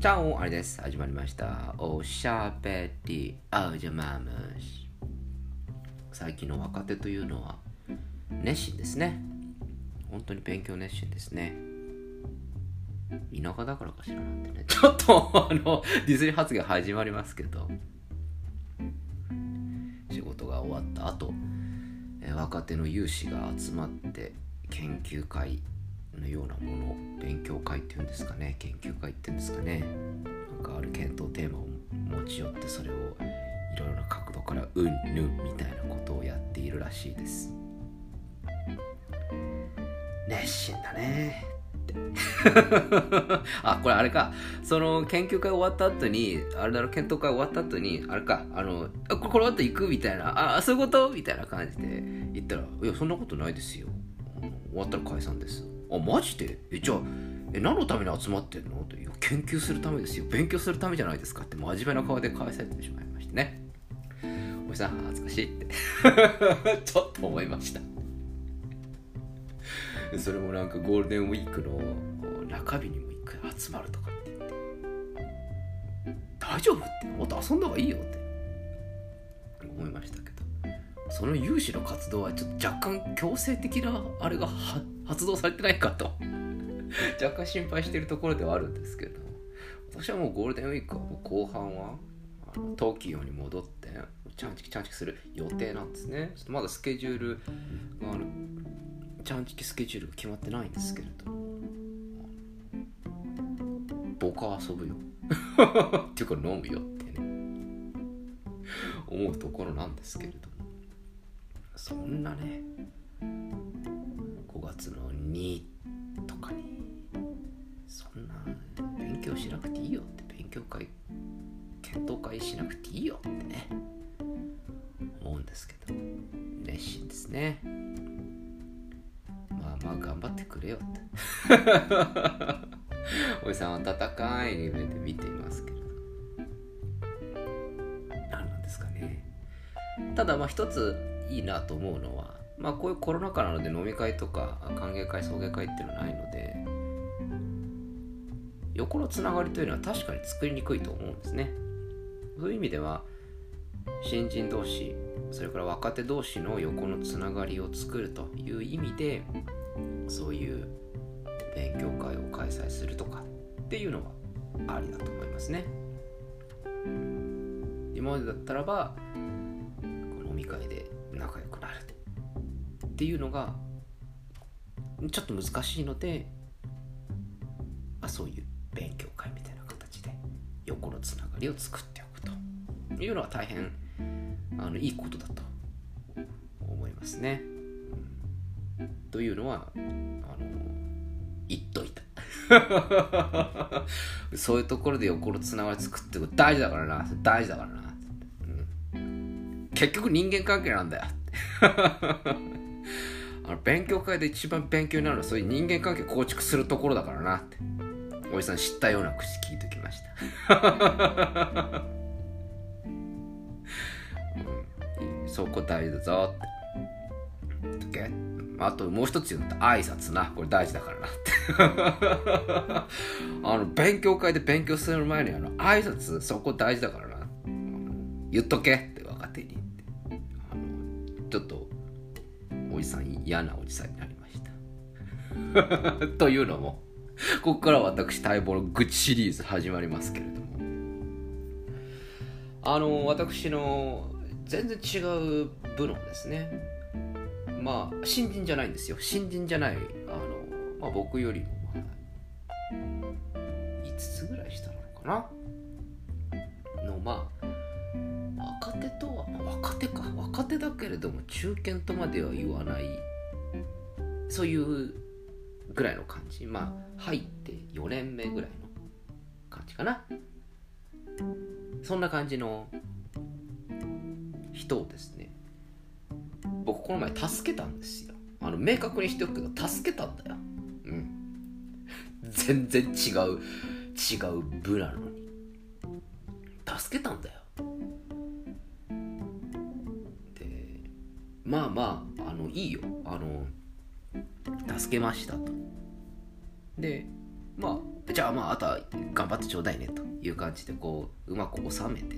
チャオあれです。始まりました。おしゃべりあじゃまむし。最近の若手というのは熱心ですね。本当に勉強熱心ですね。田舎だからかしらなんてね。ちょっとあの、ディズニー発言始まりますけど。仕事が終わった後、え若手の有志が集まって研究会のようなもの勉強会っていうんですかね研究会っていうんですかね。なんかある検討テーマを持ち寄ってそれをいろいろな角度からうんぬんみたいなことをやっているらしいです。熱心だね。っ てあこれあれか。その研究会終わった後にあれだろ検討会終わった後にあれか。あのあこれこの後行くみたいな。あそういうこと？みたいな感じで言ったら「いやそんなことないですよ。終わったら解散です」あマジで？えじゃあえ何のために集まってんの？という研究するためですよ。勉強するためじゃないですか。って真面目な顔で返されてしまいましてね。おじさん恥ずかしいって。ちょっと思いました。それもなんかゴールデンウィークの中日にも一回集まるとかって言って。大丈夫？って。もっと遊んだ方がいいよって。思いましたけど。その有志の活動はちょっと若干強制的なあれが発動されてないかと若干心配しているところではあるんですけど私はもうゴールデンウィークはもう後半はあの東京に戻ってチャンチキチャンチキする予定なんですね。ちょっとまだスケジュールがある。チャンチキスケジュールが決まってないんですけれど僕は遊ぶよ。っていうか飲むよってね。思うところなんですけれども。そんなね5月の2とかにそんな勉強しなくていいよって勉強会検討会しなくていいよってね思うんですけど熱心ですね。まあまあ頑張ってくれよって。おじさんは温かい目で見ていますけど。何なんですかね。ただまあ一ついいなと思うのはまあこういうコロナ禍なので飲み会とか歓迎会送迎会っていうのはないので横のつながりというのは確かに作りにくいと思うんですね。そういう意味では新人同士それから若手同士の横のつながりを作るという意味でそういう勉強会を開催するとかっていうのはありだと思いますね。今までだったらば飲み会で仲良くなるっていうのがちょっと難しいので、まあ、そういう勉強会みたいな形で横のつながりを作っておくと。いうのは大変あのいいことだと思いますね。というのはあの言っといた。そういうところで横のつながり作っていく大事だからな。大事だからな、結局人間関係なんだよ。あの勉強会で一番勉強になるのはそういう人間関係構築するところだからなって。おじさん知ったような口聞いときました、うん、そこ大事だぞって。言っとけあともう一つ言うと挨拶な。これ大事だからなって。あの勉強会で勉強する前にあの挨拶そこ大事だからな。言っとけじさん嫌なおじさんになりました。というのもここから私待望の愚痴シリーズ始まりますけれども。あの私の全然違う部のですね。まあ新人じゃないんですよ。新人じゃないあの、まあ、僕よりも、まあ、5つぐらい下なのかな。手だけれども中堅とまでは言わないそういうぐらいの感じまあ入って4年目ぐらいの感じかな。そんな感じの人をですね僕この前助けたんですよ。あの明確にしておくけど助けたんだよ。うん。全然違う違う部なのに。助けたんだよ。まあまああのいいよ。あの助けましたと。でまあじゃあまああとは頑張ってちょうだいねという感じでこううまく収めて。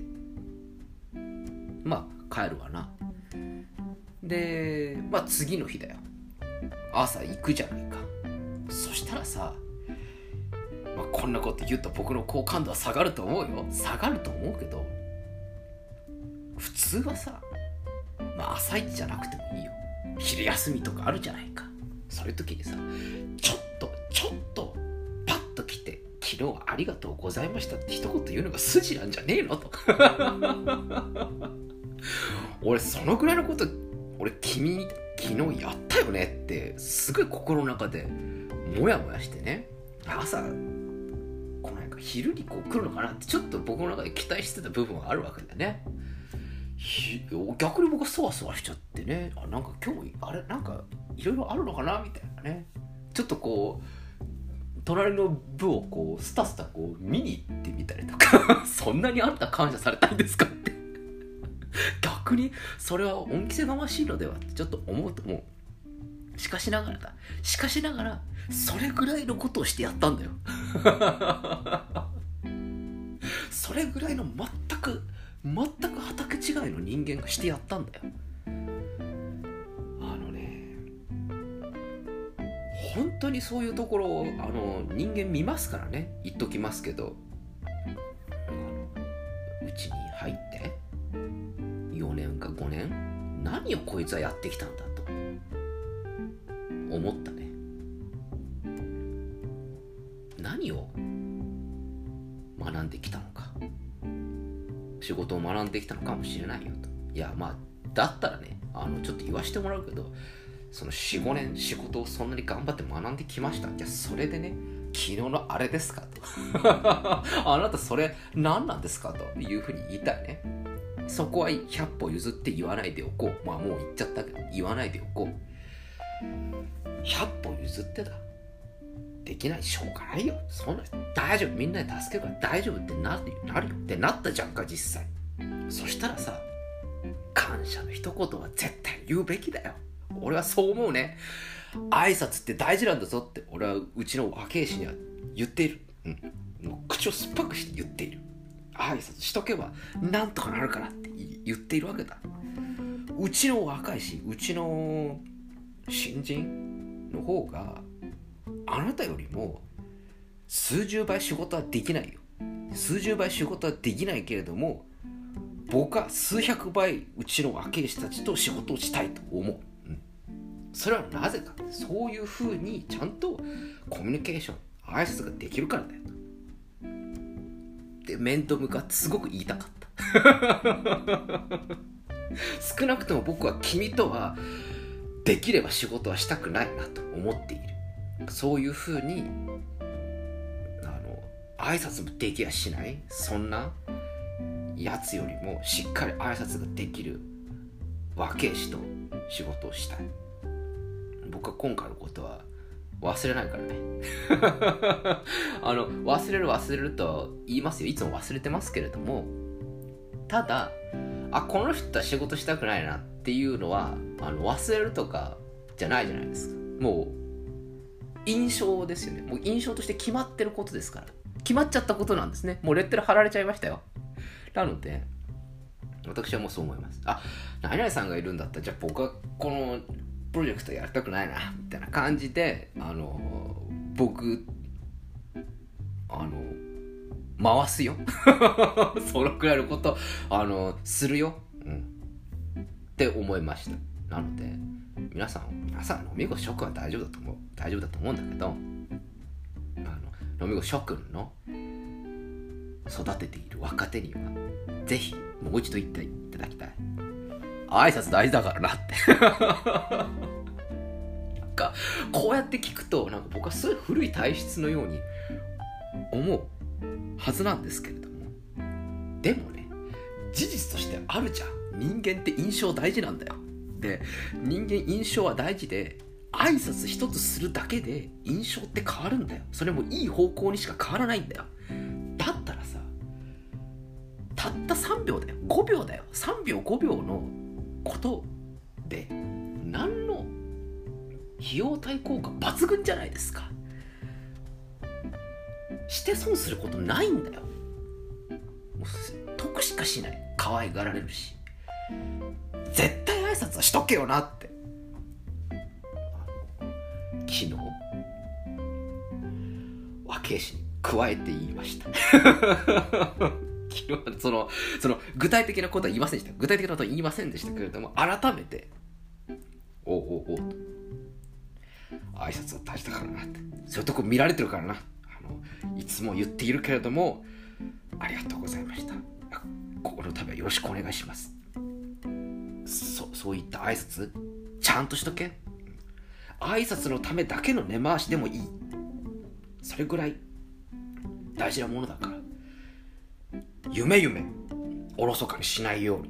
まあ帰るわな。でまあ次の日だよ。朝行くじゃないか。そしたらさ、まあ、こんなこと言うと僕の好感度は下がると思うよ。下がると思うけど普通はさまあ朝一じゃなくてもいいよ。昼休みとかあるじゃないか。そういう時にさちょっとちょっとパッと来て昨日はありがとうございましたって一言言うのが筋なんじゃねえの？と。俺そのぐらいのこと俺君に昨日やったよね？ってすごい心の中でモヤモヤしてね。朝このなんか昼にこう来るのかなってちょっと僕の中で期待してた部分はあるわけだよね。逆に僕そわそわしちゃってね。あなんか今日あれなんかいろいろあるのかな？みたいなね。ちょっとこう隣の部をこうスタスタこう見に行ってみたりとか そんなにあんた感謝されたんですかって。逆にそれは恩着せがましいのではってちょっと思うと思う。しかしながらだ。しかしながらそれぐらいのことをしてやったんだよ。それぐらいの全く全く違いの人間がしてやったんだよ。あのね本当にそういうところをあの人間見ますからね。言っときますけど。うちに入って4年か5年何をこいつはやってきたんだと。思ったね。何を学んできたの仕事を学んできたのかもしれないよと。いやまあだったらねあのちょっと言わしてもらうけどその45年仕事をそんなに頑張って学んできました。じゃそれでね昨日のあれですかと。あなたそれ何なんですかというふうに言いたいね。そこは100歩譲って言わないでおこう。まあもう言っちゃったけど言わないでおこう。100歩譲ってだ。できないしょうがないよ。そんな大丈夫。みんなで助けるから大丈夫ってなるなるよ。ってなったじゃんか実際。そしたらさ感謝の一言は絶対言うべきだよ。俺はそう思うね。挨拶って大事なんだぞって俺はうちの若い氏には言っている、うん、もう口を酸っぱくして言っている。挨拶しとけばなんとかなるからって言っているわけだ。うちの若いしうちの新人の方があなたよりも数十倍仕事はできないよ。数十倍仕事はできないけれども僕は数百倍うちの若い人たちと仕事をしたいと思う、うん、それはなぜかそういうふうにちゃんとコミュニケーション挨拶ができるからだよ。で面と向かってすごく言いたかった。少なくとも僕は君とはできれば仕事はしたくないなと思っている。そういうふうにあの挨拶もできやしない？そんなやつよりもしっかり挨拶ができる若えしと仕事をしたい。僕は今回のことは忘れないからね。あの忘れる忘れると言いますよ。いつも忘れてますけれども。ただあこの人は仕事したくないなっていうのはあの忘れるとかじゃないじゃないですか。もう印象ですよね。もう印象として決まってることですから。決まっちゃったことなんですね。もうレッテル貼られちゃいましたよ。なので私はもうそう思います。あ何々さんがいるんだったらじゃあ僕はこのプロジェクトやりたくないなみたいな感じであの僕あの回すよ。そのくらいのことあのするよ、うん、って思いました。なので皆さん皆さん飲み子諸君は大丈夫だと思う。大丈夫だと思うんだけどあの飲み子諸君の育てている若手にはぜひもう一度言っていただきたい。挨拶大事だからなって。なんかこうやって聞くとなんか僕はすごい古い体質のように思うはずなんですけれども。でもね事実としてあるじゃん。人間って印象大事なんだよ。で人間印象は大事で挨拶一つするだけで印象って変わるんだよ。それもいい方向にしか変わらないんだよ。だったらさたった3秒だよ。5秒だよ。3秒5秒のことで何の費用対効果抜群じゃないですか。して損することないんだよ。もう得しかしない。可愛がられるし。しとけよなって。昨日？和慶氏に加えて言いました。昨日そのその具体的なことは言いませんでした。具体的なことは言いませんでしたけれども改めておうおうおうと。挨拶は大事だからなって。そういうとこ見られてるからな。あのいつも言っているけれどもありがとうございました。この度はよろしくお願いしますそそういった挨拶？ちゃんとしとけ。挨拶のためだけの根回しでもいい。それぐらい大事なものだから。夢夢おろそかにしないように。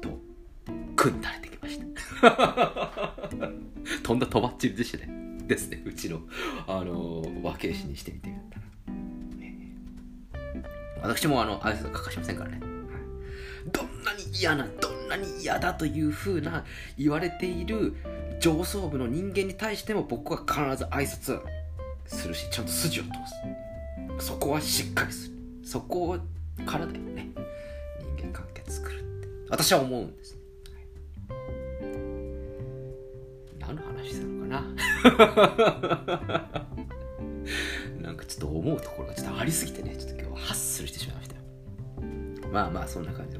と苦に慣れてきました。とんだとばっちりでしたね。ですね。うちのあの和慶師にしてみてみたら、私もあの挨拶欠かしませんからね。どんなに嫌などんなに嫌だというふうな言われている上層部の人間に対しても僕は必ず挨拶するしちゃんと筋を通す。そこはしっかりする。そこからだよね。人間関係作るって。私は思うんです、はい、何の話するのかな。なんかちょっと思うところがちょっとありすぎてね。ちょっと今日はハッスルしてしまいました。まあまあそんな感じで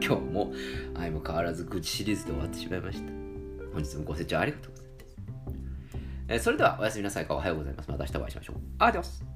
今日も相も変わらず愚痴シリーズで終わってしまいました本日もご清聴ありがとうございます。え、それではおやすみなさいかおはようございます。また明日お会いしましょう。アディオス